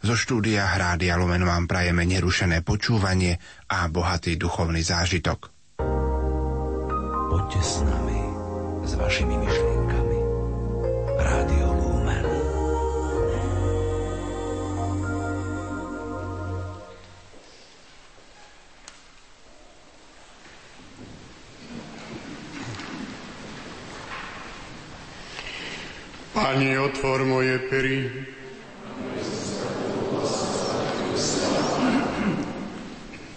Zo štúdia Hrádia Lumen vám prajeme nerušené počúvanie a bohatý duchovný zážitok. Poďte s nami, s vašimi myšlienkami. Rádio Lumen. Pani, otvor moje pery,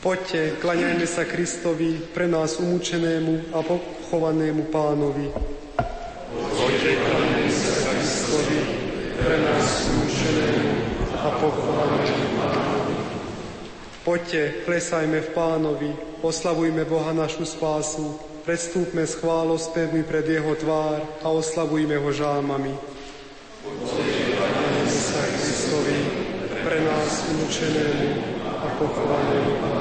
Poďte, klaňajme sa Kristovi, pre nás umúčenému a pochovanému pánovi. Poďte, klaňajme sa Kristovi, pre nás umúčenému a pochovanému pánovi. Poďte, klesajme v pánovi, oslavujme Boha našu spásu, predstúpme s chválospevmi pred jeho tvár a oslavujme ho žálmami. Poďte, klaňajme sa Kristovi, pre nás umúčenému a pochovanému pánovi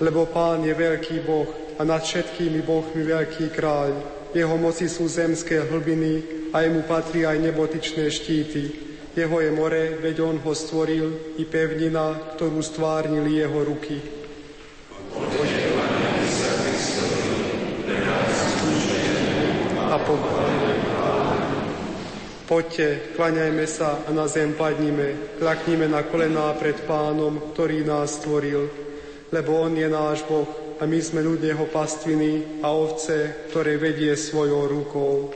lebo Pán je veľký Boh a nad všetkými Bohmi veľký kráľ. Jeho moci sú zemské hlbiny a jemu patrí aj nebotičné štíty. Jeho je more, veď on ho stvoril, i pevnina, ktorú stvárnili jeho ruky. A Poďte, klaňajme sa a na zem padnime, klaknime na kolená pred pánom, ktorý nás stvoril, lebo On je náš Boh a my sme ľud Jeho pastviny a ovce, ktoré vedie svojou rukou.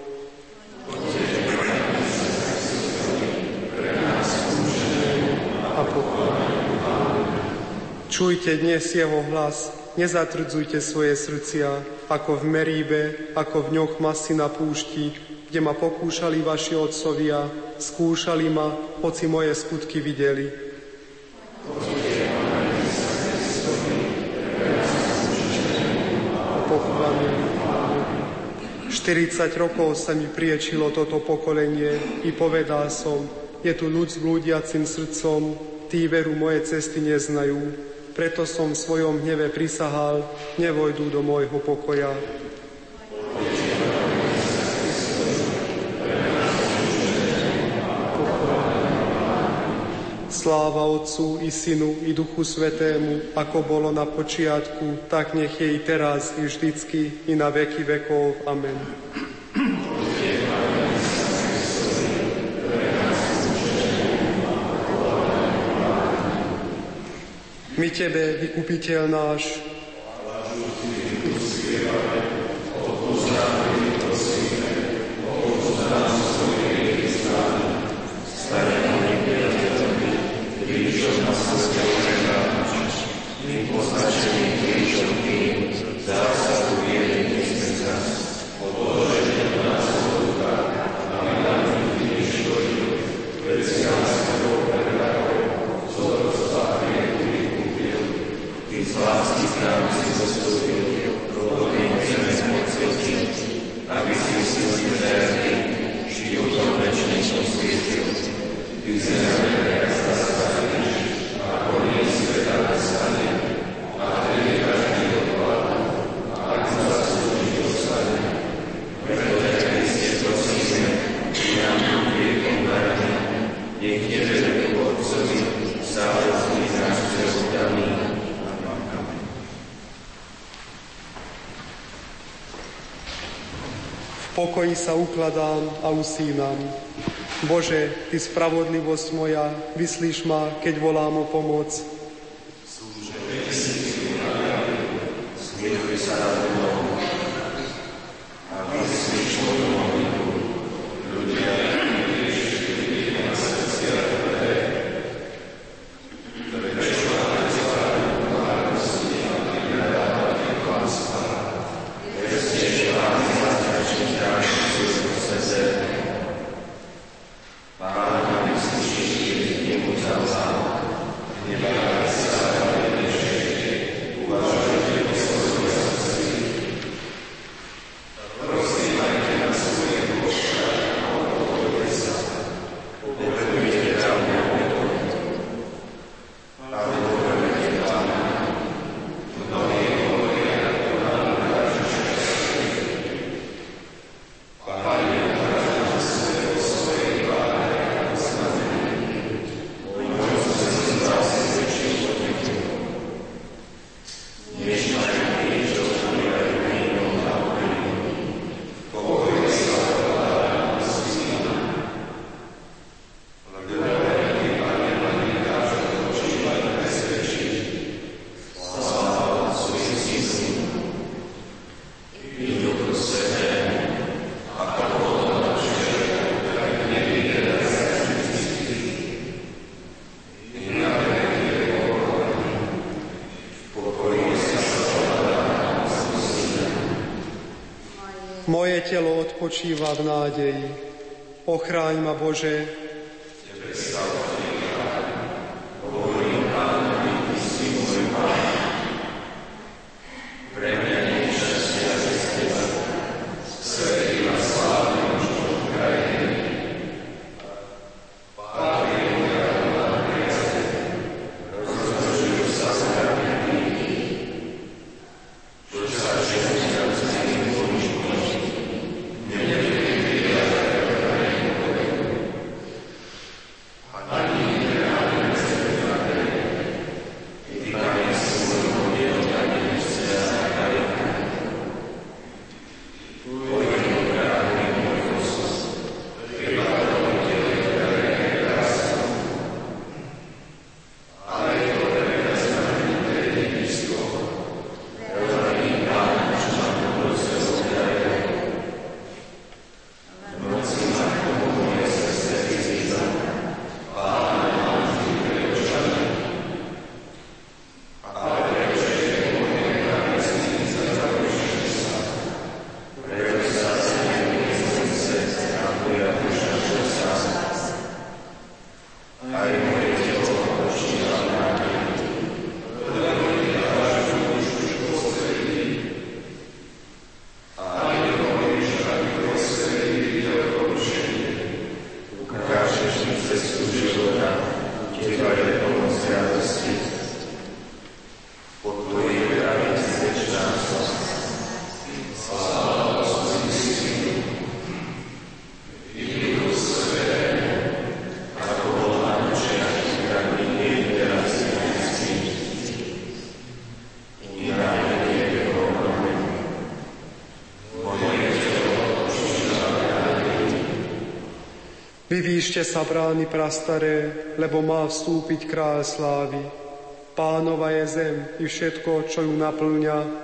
A Čujte dnes Jeho hlas, nezatvrdzujte svoje srdcia, ako v Meríbe, ako v ňoch masy na púšti, kde ma pokúšali vaši otcovia, skúšali ma, hoci moje skutky videli. Poďte. 40 rokov sa mi priečilo toto pokolenie i povedal som, je tu ľud s blúdiacim srdcom, tí veru moje cesty neznajú. Preto som v svojom hneve prisahal, nevojdu do môjho pokoja. Sláva Otcu i Synu i Duchu Svetému, ako bolo na počiatku, tak nech je i teraz, i vždycky, i na veky vekov. Amen. My Tebe, vykupiteľ náš, označený krížom tým, zásadu viery nesmie nás, odloženie do nás odluka a my nám nikdy neškodí, vecia nás tebou a rieku vykúpil, ty z lásky k pokoji sa ukladám a usínam. Bože, Ty spravodlivosť moja, vyslíš ma, keď volám o pomoc. Amen. Moje telo odpočíva v nádeji. Ochráň ma, Bože, Amen. Vyvýšte sa brány prastaré, lebo má vstúpiť kráľ slávy. Pánova je zem i všetko, čo ju naplňa,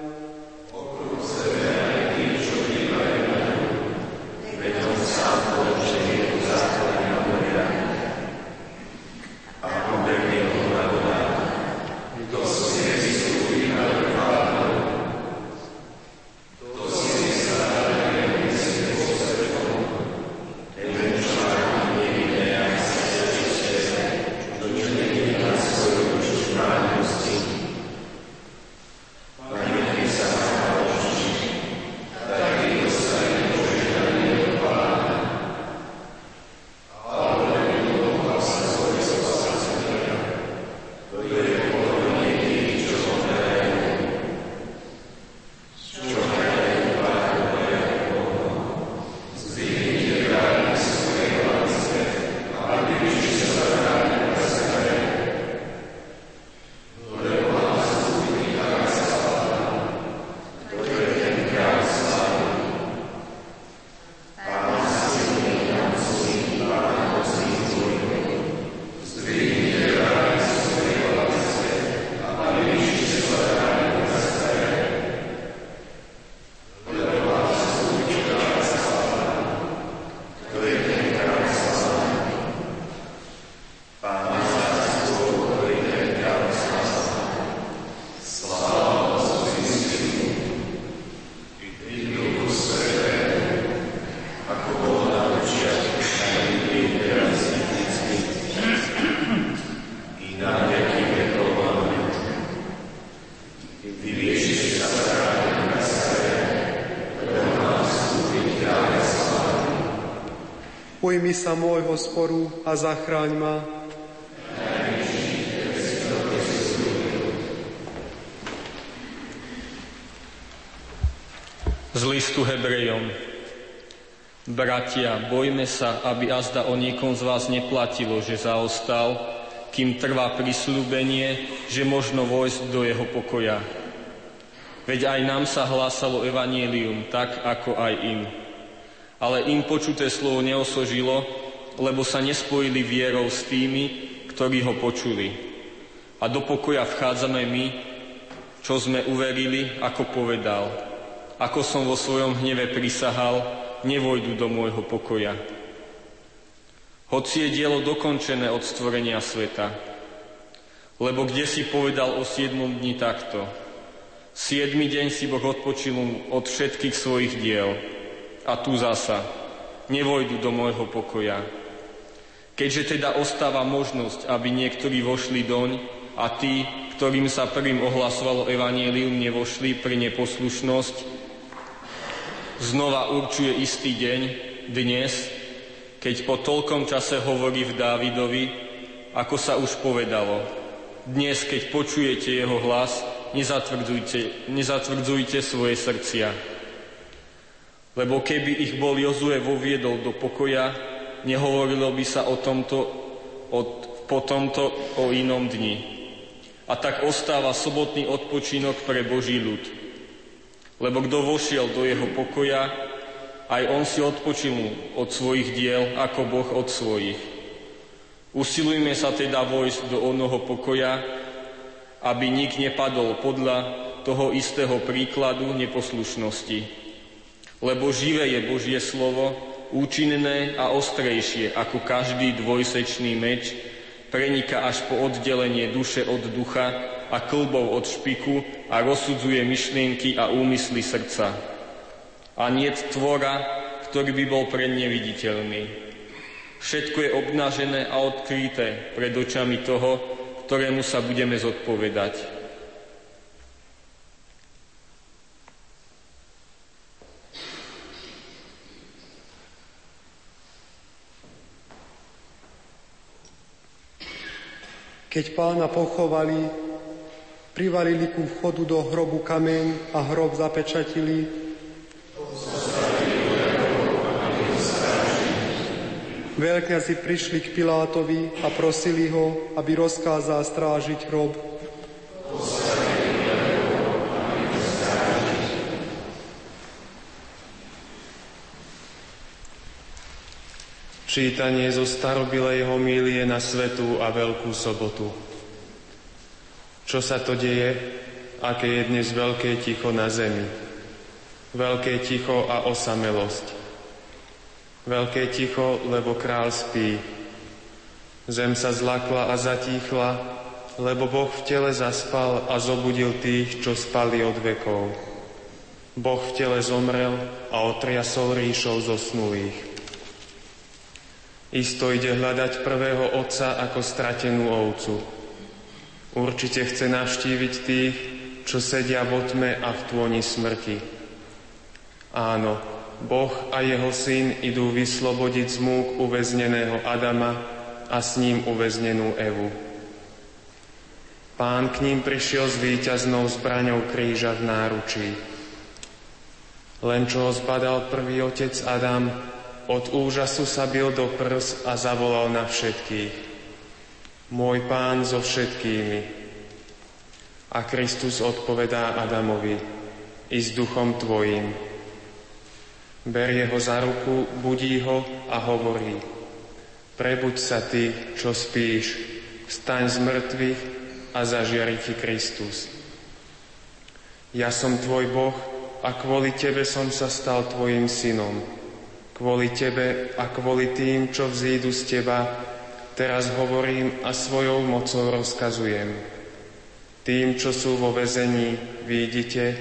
Ujmi sa môjho sporu a zachráň ma. Z listu Hebrejom. Bratia, bojme sa, aby azda o niekom z vás neplatilo, že zaostal, kým trvá prislúbenie, že možno vojsť do jeho pokoja. Veď aj nám sa hlásalo evanielium, tak ako aj im ale im počuté slovo neosožilo, lebo sa nespojili vierou s tými, ktorí ho počuli. A do pokoja vchádzame my, čo sme uverili, ako povedal. Ako som vo svojom hneve prisahal, nevojdu do môjho pokoja. Hoci je dielo dokončené od stvorenia sveta, lebo kde si povedal o siedmom dni takto. Siedmy deň si Boh odpočil od všetkých svojich diel a tu zasa, nevojdu do môjho pokoja. Keďže teda ostáva možnosť, aby niektorí vošli doň a tí, ktorým sa prvým ohlasovalo evanielium, nevošli pre neposlušnosť, znova určuje istý deň, dnes, keď po toľkom čase hovorí v Dávidovi, ako sa už povedalo. Dnes, keď počujete jeho hlas, nezatvrdzujte, nezatvrdzujte svoje srdcia. Lebo keby ich bol Jozue voviedol do pokoja, nehovorilo by sa o tomto, o, po tomto o inom dni. A tak ostáva sobotný odpočinok pre Boží ľud. Lebo kto vošiel do jeho pokoja, aj on si odpočinul od svojich diel, ako Boh od svojich. Usilujme sa teda vojsť do onoho pokoja, aby nik nepadol podľa toho istého príkladu neposlušnosti lebo živé je Božie slovo, účinné a ostrejšie ako každý dvojsečný meč, preniká až po oddelenie duše od ducha a klbov od špiku a rozsudzuje myšlienky a úmysly srdca. A nie tvora, ktorý by bol pre neviditeľný. Všetko je obnažené a odkryté pred očami toho, ktorému sa budeme zodpovedať. Keď pána pochovali, privalili ku vchodu do hrobu kameň a hrob zapečatili. Veľkňazi prišli k Pilátovi a prosili ho, aby rozkázal strážiť hrob. Čítanie zo starobilej homílie na Svetú a Veľkú sobotu. Čo sa to deje? Aké je dnes veľké ticho na zemi? Veľké ticho a osamelosť. Veľké ticho, lebo král spí. Zem sa zlakla a zatíchla, lebo Boh v tele zaspal a zobudil tých, čo spali od vekov. Boh v tele zomrel a otriasol ríšou zosnulých. Isto ide hľadať prvého otca ako stratenú ovcu. Určite chce navštíviť tých, čo sedia v otme a v tôni smrti. Áno, Boh a jeho syn idú vyslobodiť z múk uväzneného Adama a s ním uväznenú Evu. Pán k ním prišiel s víťaznou zbraňou kríža v náručí. Len čo ho zbadal prvý otec Adam, od úžasu sa bil do prs a zavolal na všetkých. Môj pán so všetkými. A Kristus odpovedá Adamovi, i s duchom tvojim. Berie ho za ruku, budí ho a hovorí, prebuď sa ty, čo spíš, staň z mŕtvych a zažiari ti Kristus. Ja som tvoj Boh a kvôli tebe som sa stal tvojim synom kvôli Tebe a kvôli tým, čo vzídu z Teba, teraz hovorím a svojou mocou rozkazujem. Tým, čo sú vo vezení, vidíte,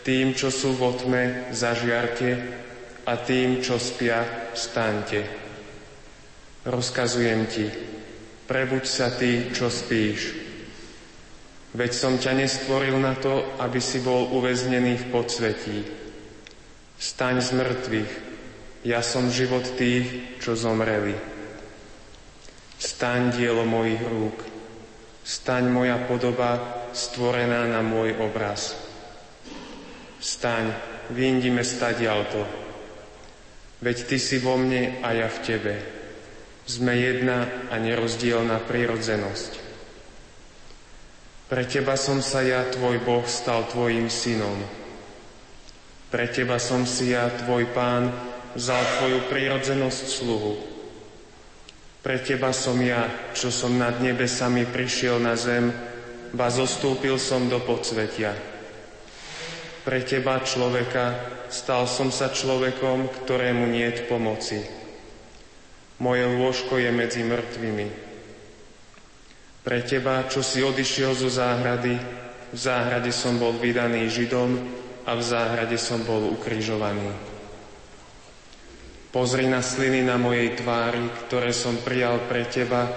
tým, čo sú vo tme, zažiarte a tým, čo spia, vstaňte. Rozkazujem Ti, prebuď sa Ty, čo spíš. Veď som ťa nestvoril na to, aby si bol uväznený v podsvetí. Staň z mŕtvych, ja som život tých, čo zomreli. Staň dielo mojich rúk, staň moja podoba stvorená na môj obraz. Staň, vyndime stadialto, veď Ty si vo mne a ja v Tebe. Sme jedna a nerozdielna prírodzenosť. Pre Teba som sa ja, Tvoj Boh, stal Tvojim synom. Pre Teba som si ja, Tvoj Pán, vzal Tvoju prírodzenosť sluhu. Pre Teba som ja, čo som nad nebesami prišiel na zem, ba zostúpil som do podsvetia. Pre Teba, človeka, stal som sa človekom, ktorému nie je pomoci. Moje lôžko je medzi mŕtvými. Pre Teba, čo si odišiel zo záhrady, v záhrade som bol vydaný Židom a v záhrade som bol ukrižovaný. Pozri na sliny na mojej tvári, ktoré som prijal pre teba,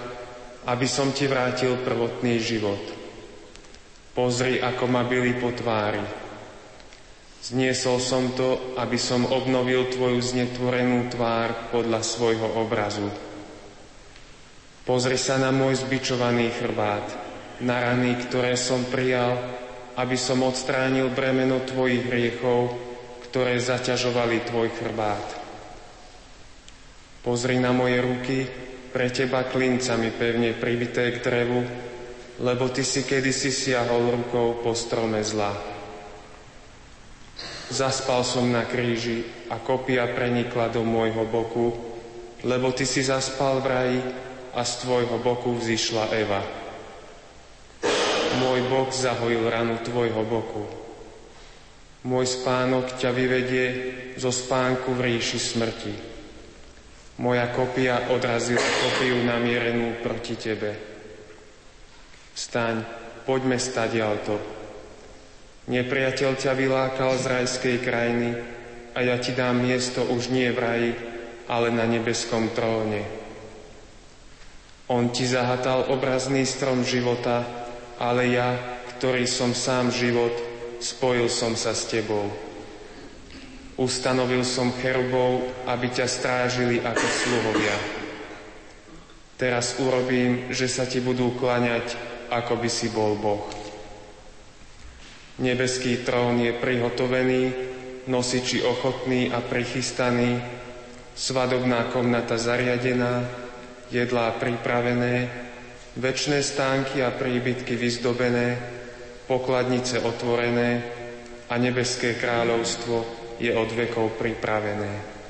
aby som ti vrátil prvotný život. Pozri, ako ma byli po tvári. Zniesol som to, aby som obnovil tvoju znetvorenú tvár podľa svojho obrazu. Pozri sa na môj zbičovaný chrbát, na rany, ktoré som prijal, aby som odstránil bremeno tvojich hriechov, ktoré zaťažovali tvoj chrbát. Pozri na moje ruky, pre teba klincami pevne pribité k drevu, lebo ty si kedysi siahol rukou po strome zla. Zaspal som na kríži a kopia prenikla do môjho boku, lebo ty si zaspal v raji a z tvojho boku vzýšla Eva. Môj bok zahojil ranu tvojho boku. Môj spánok ťa vyvedie zo spánku v ríši smrti. Moja kopia odrazila kopiu namierenú proti tebe. Staň, poďme stadialto. Nepriateľ ťa vylákal z rajskej krajiny a ja ti dám miesto už nie v raji, ale na nebeskom tróne. On ti zahatal obrazný strom života, ale ja, ktorý som sám život, spojil som sa s tebou. Ustanovil som cherubov, aby ťa strážili ako sluhovia. Teraz urobím, že sa ti budú klaňať, ako by si bol Boh. Nebeský trón je prihotovený, nosiči ochotný a prichystaný, svadobná komnata zariadená, jedlá pripravené, večné stánky a príbytky vyzdobené, pokladnice otvorené a nebeské kráľovstvo je od vekov pripravené.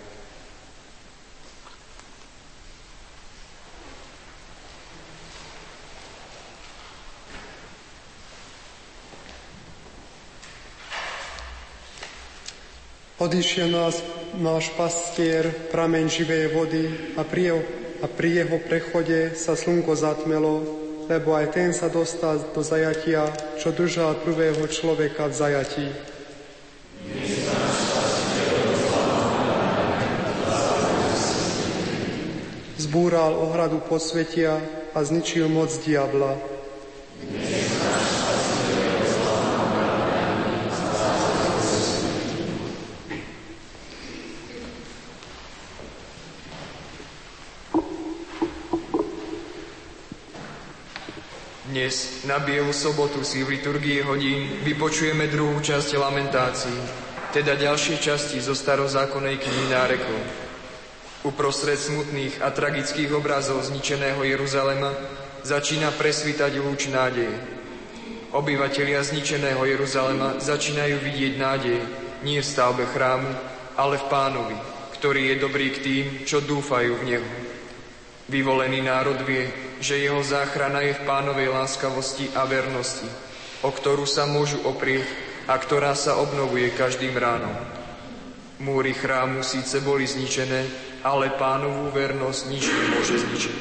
Odišiel nás náš pastier, prameň živej vody a pri, jeho, a pri jeho prechode sa slnko zatmelo, lebo aj ten sa dostal do zajatia, čo držal prvého človeka v zajatí. Zbúral ohradu posvetia a zničil moc diabla. Dnes na Bielu sobotu si v liturgii hodín vypočujeme druhú časť lamentácií, teda ďalšie časti zo starozákonnej knihy nárekov. Uprostred smutných a tragických obrazov zničeného Jeruzalema začína presvítať lúč nádeje. Obyvatelia zničeného Jeruzalema začínajú vidieť nádej nie v stavbe chrámu, ale v pánovi, ktorý je dobrý k tým, čo dúfajú v Neho. Vyvolený národ vie, že jeho záchrana je v pánovej láskavosti a vernosti, o ktorú sa môžu oprieť a ktorá sa obnovuje každým ránom. Múry chrámu síce boli zničené, ale pánovú vernosť nič nemôže zničiť.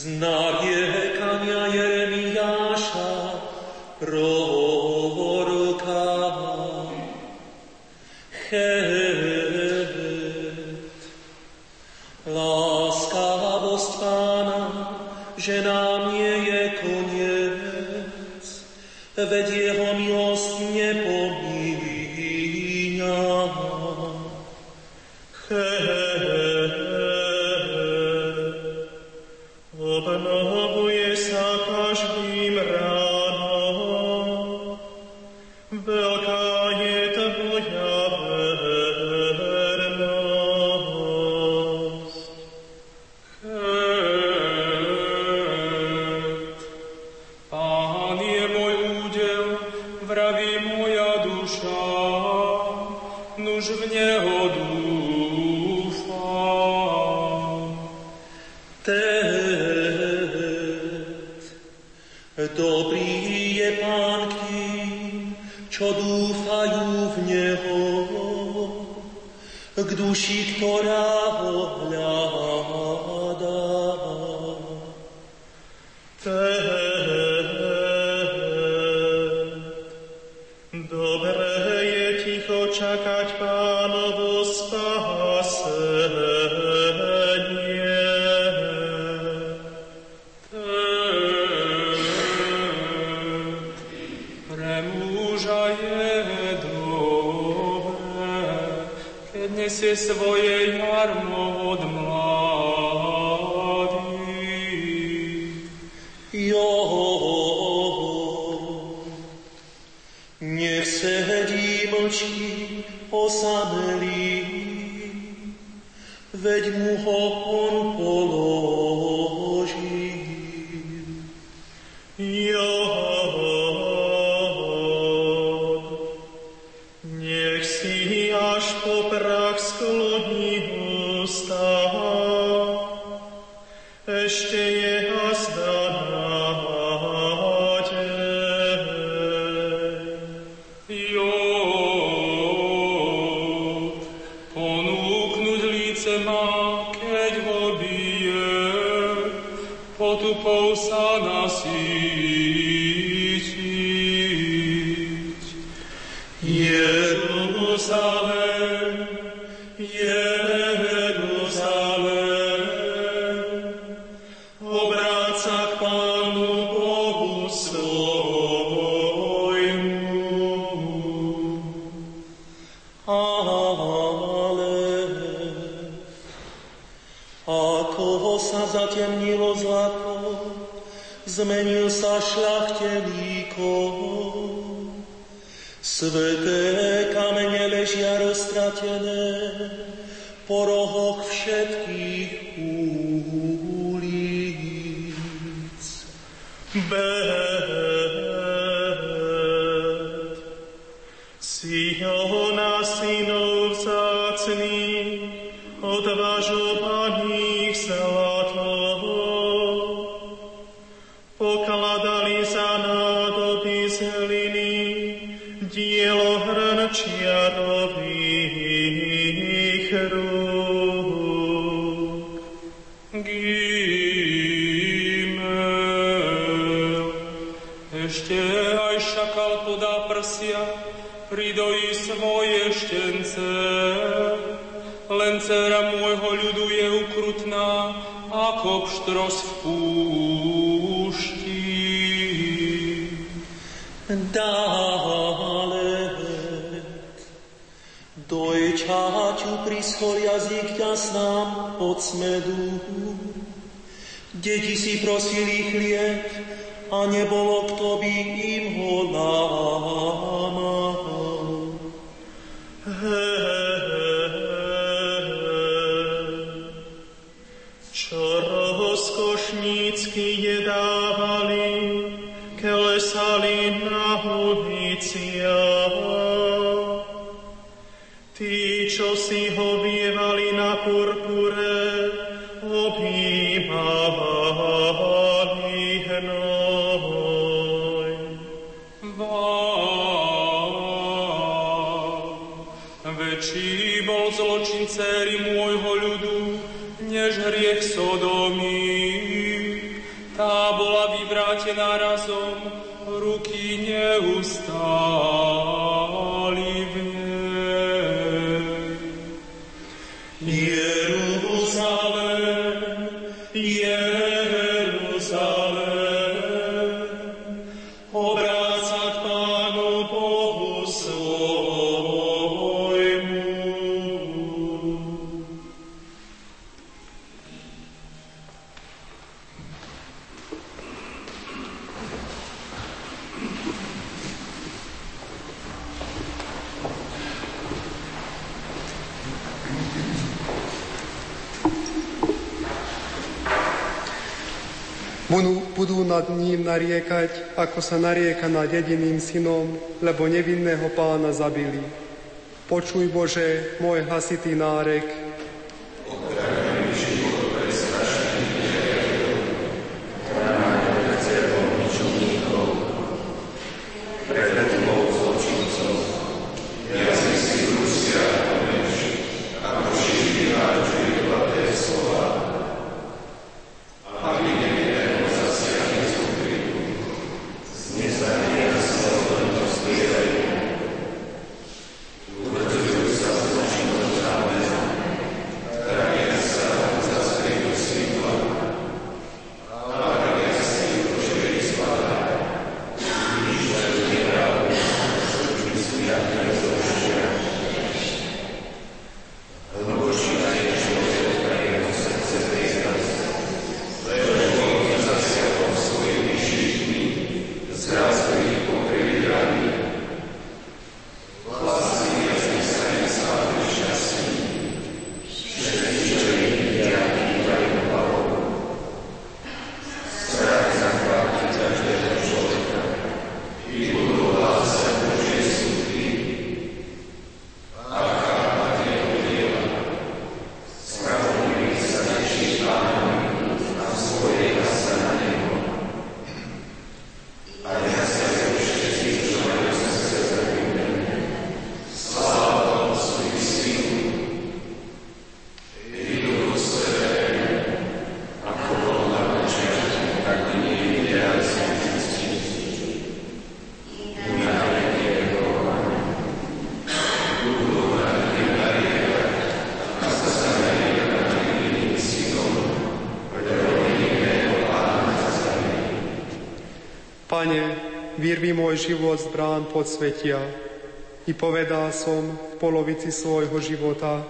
Znak kania Jeremiáša proroka. Het, láskavosť pána, že nám je veď Pre muža je dobré, keď nesie svoje jarmo od mladých. Jo, nech sedí mlčí osamelý, veď mu ho on položí. Sa zatemnilo zlato, zmenil sa šľachteníkom. Sveté kamene ležia roztratené po rohoch všetkých ulic. Bet, Len dcera môjho ľudu je ukrutná, ako pštros v púšti. Dálet, dojčaťu prischol jazyk ťa snám od smedu. Deti si prosili chlieb a nebolo, kto by im ho lámal. Nad ním nariekať, ako sa narieka nad jediným synom, lebo nevinného pána zabili. Počuj Bože, môj hasitý nárek, vyrvi môj život z brán podsvetia. I povedal som v polovici svojho života,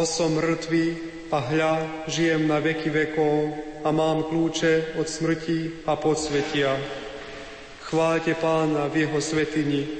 Bol som mŕtvý a hľa, žijem na veky vekov a mám kľúče od smrti a podsvetia. Chváľte pána v jeho svetini,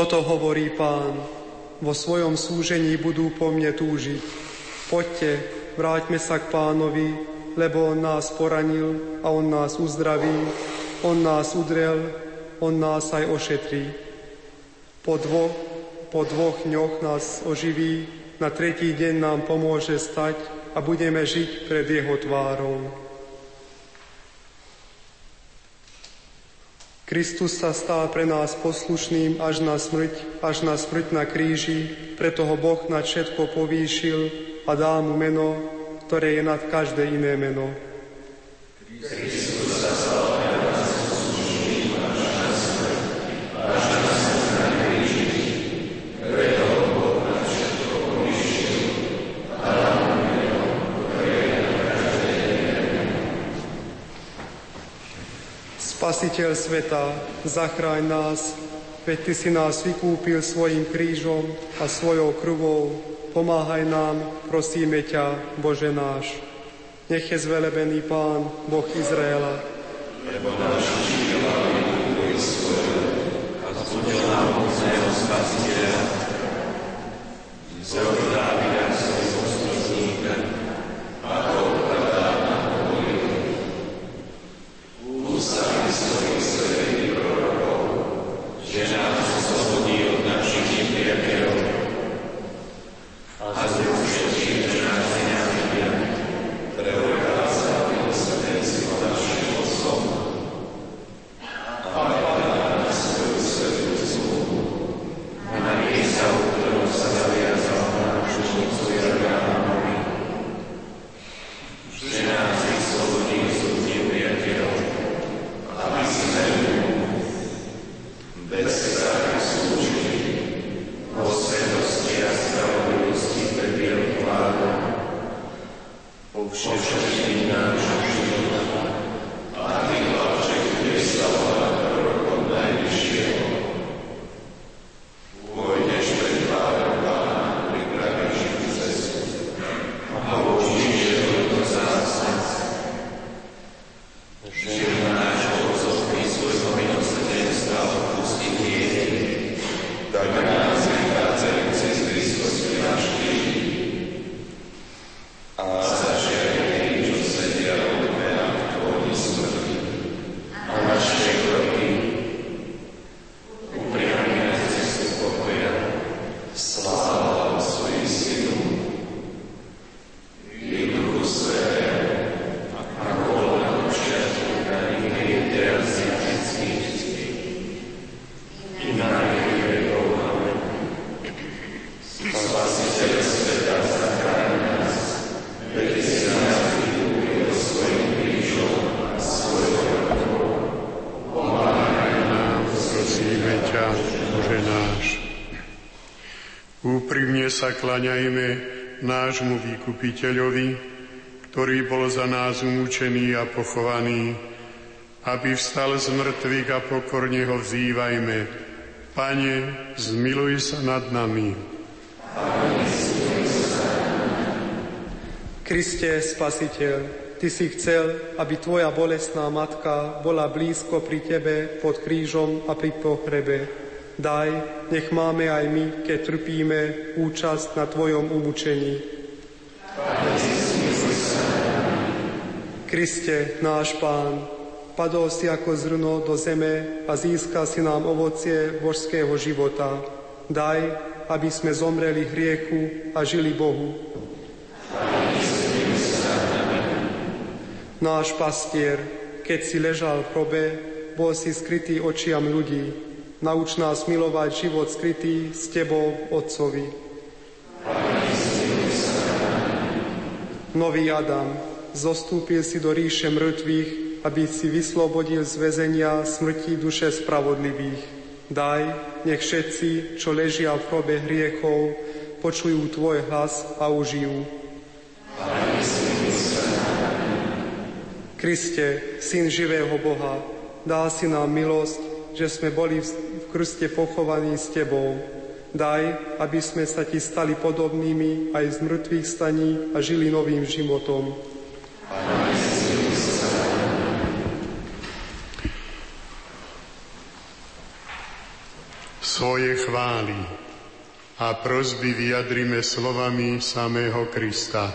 Toto hovorí pán, vo svojom súžení budú po mne túžiť. Poďte, vráťme sa k pánovi, lebo on nás poranil a on nás uzdraví, on nás udrel, on nás aj ošetrí. Po dvoch, po dvoch dňoch nás oživí, na tretí deň nám pomôže stať a budeme žiť pred jeho tvárou. Kristus sa stal pre nás poslušným až na smrť, až na smrť na kríži, preto ho Boh nad všetko povýšil a dal mu meno, ktoré je nad každé iné meno. Kristus sa stal Spasiteľ sveta, zachráň nás, veď Ty si nás vykúpil svojim krížom a svojou krvou. Pomáhaj nám, prosíme ťa, Bože náš. Nech je zvelebený Pán, Boh Izraela. Lebo náš a zbudil nám mocného Spasiteľa. Deus. Sa klaňajme nášmu vykupiteľovi, ktorý bol za nás umúčený a pochovaný, aby vstal z mŕtvych a pokorne ho vzývajme. Pane, zmiluj sa nad nami. Kriste, Spasiteľ, Ty si chcel, aby Tvoja bolestná matka bola blízko pri Tebe pod krížom a pri pohrebe. Daj, nech máme aj my, keď trpíme, účasť na Tvojom umúčení. Kriste, náš Pán, padol si ako zrno do zeme a získal si nám ovocie božského života. Daj, aby sme zomreli hriechu a žili Bohu. Náš pastier, keď si ležal v hrobe, bol si skrytý očiam ľudí. Nauč nás milovať život skrytý s Tebou, Otcovi. Nový Adam, zostúpil si do ríše mŕtvych, aby si vyslobodil z väzenia smrti duše spravodlivých. Daj, nech všetci, čo ležia v hrobe hriechov, počujú Tvoj hlas a užijú. Kriste, Syn živého Boha, dá si nám milosť, že sme boli krste pochovaní s Tebou. Daj, aby sme sa Ti stali podobnými aj z mŕtvych staní a žili novým životom. Svoje chvály a prozby vyjadrime slovami samého Krista.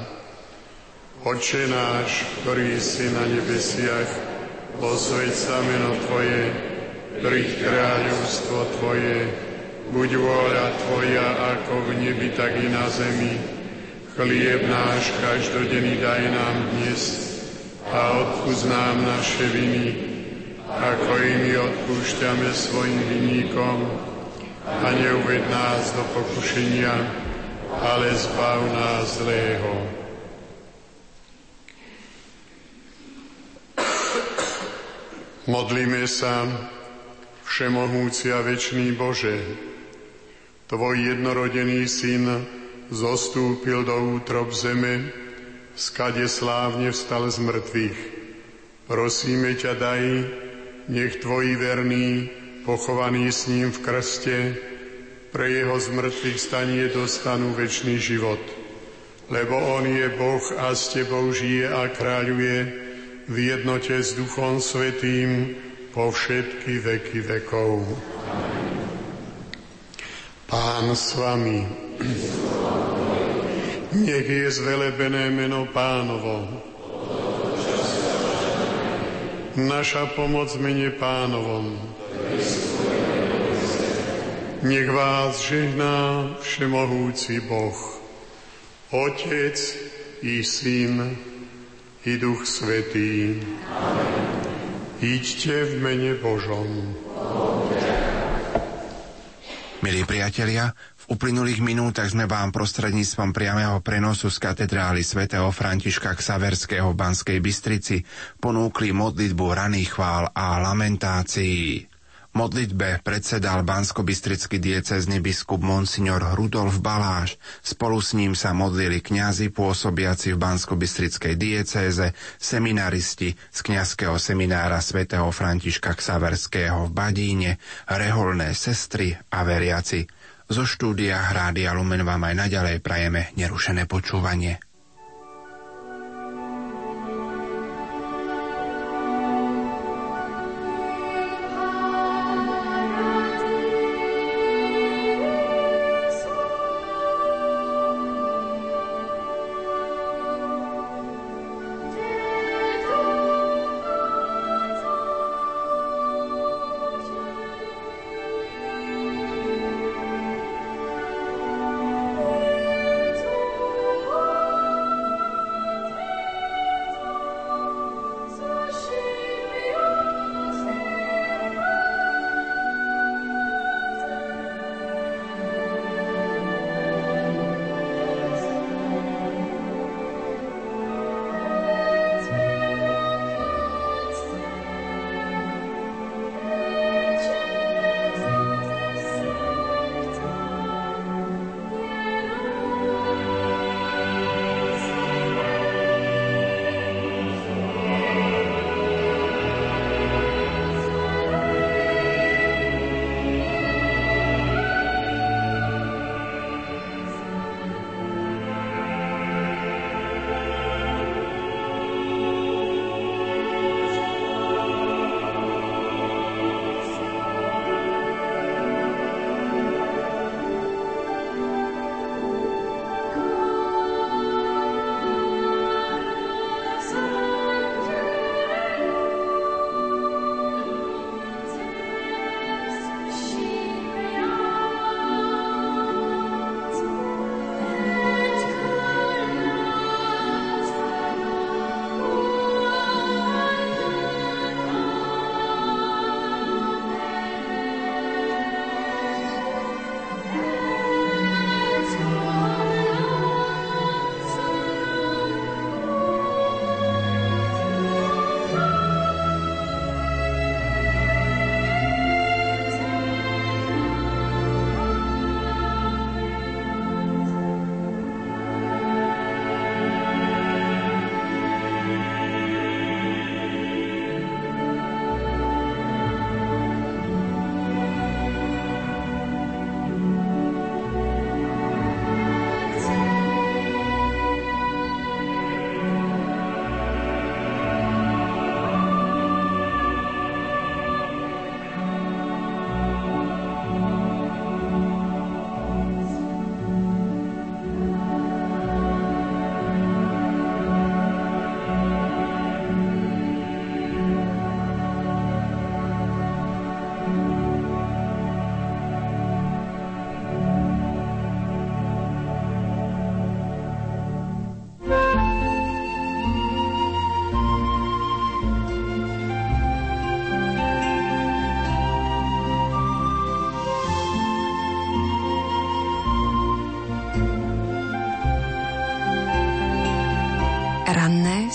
Oče náš, ktorý si na nebesiach, posveď sa meno Tvoje, príď kráľovstvo Tvoje, buď vôľa Tvoja ako v nebi, tak i na zemi. Chlieb náš každodenný daj nám dnes a odpúsť nám naše viny, ako i my odpúšťame svojim vinníkom a neuved nás do pokušenia, ale zbav nás zlého. Modlíme sa, Všemohúci a večný Bože, Tvoj jednorodený Syn zostúpil do útrob zeme, skade slávne vstal z mŕtvych. Prosíme ťa, daj, nech Tvoji verní, pochovaní s ním v krste, pre jeho zmrtvých stanie dostanú večný život. Lebo On je Boh a s Tebou žije a kráľuje, v jednote s Duchom Svetým po všetky veky vekov. Pán s vami. Nech je zvelebené meno pánovo. Naša pomoc mene pánovom. Nech vás žehná všemohúci Boh, Otec i Syn i Duch Svetý. Iďte v mene Božom. Milí priatelia, v uplynulých minútach sme vám prostredníctvom priamého prenosu z katedrály svätého Františka Ksaverského v Banskej Bystrici ponúkli modlitbu raných chvál a lamentácií. Modlitbe predsedal bansko-bystrický diecezny biskup Monsignor Rudolf Baláš. Spolu s ním sa modlili kňazi pôsobiaci v bansko-bystrickej diecéze, seminaristi z kňazského seminára svätého Františka Ksaverského v Badíne, reholné sestry a veriaci. Zo štúdia Rádia Lumen vám aj naďalej prajeme nerušené počúvanie.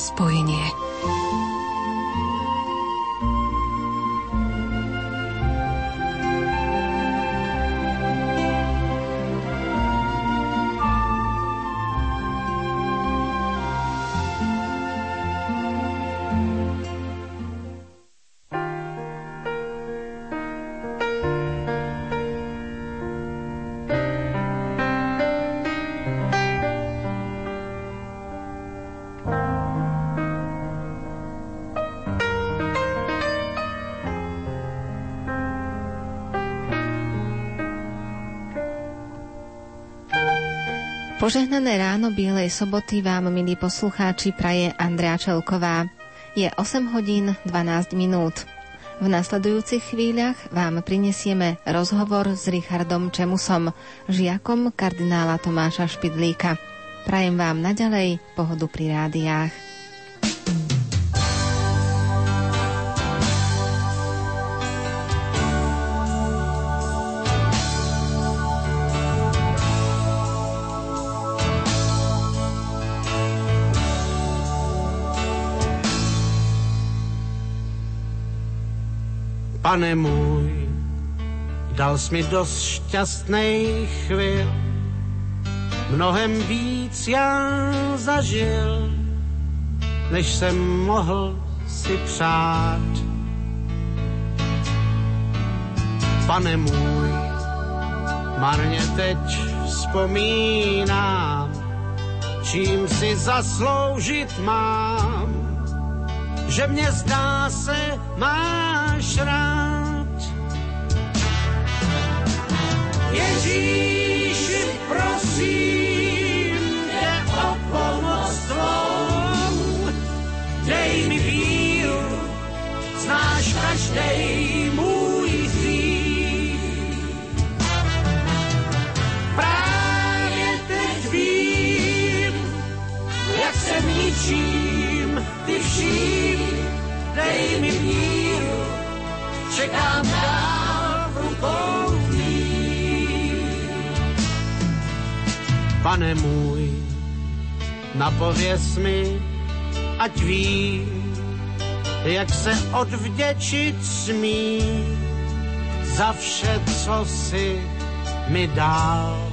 Spojenie. Požehnané ráno Bielej soboty vám, milí poslucháči, praje Andrea Čelková. Je 8 hodín 12 minút. V nasledujúcich chvíľach vám prinesieme rozhovor s Richardom Čemusom, žiakom kardinála Tomáša Špidlíka. Prajem vám naďalej pohodu pri rádiách. Pane můj, dal jsi mi dost šťastných chvil, mnohem víc já zažil, než jsem mohl si přát. Pane můj, marně teď vzpomínám, čím si zasloužit mám, že mě zdá se máš rád. Ježíši, prosím tě o pomoc tvou, dej mi víru, znáš každej Pane můj, napověz mi, ať vím, jak se odvděčit smí za vše, co si mi dal.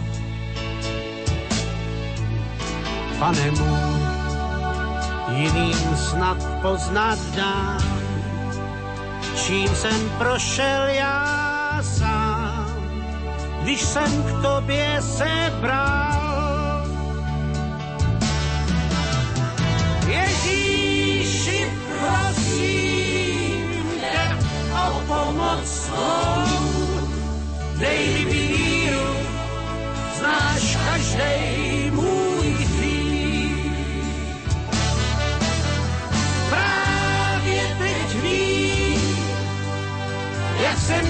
Pane můj, jiným snad poznat dám, čím jsem prošel já sám, když jsem k tobě se bral. láskou. Nejlíbí ju, znáš každej můj hřích. Právě teď vím, jak jsem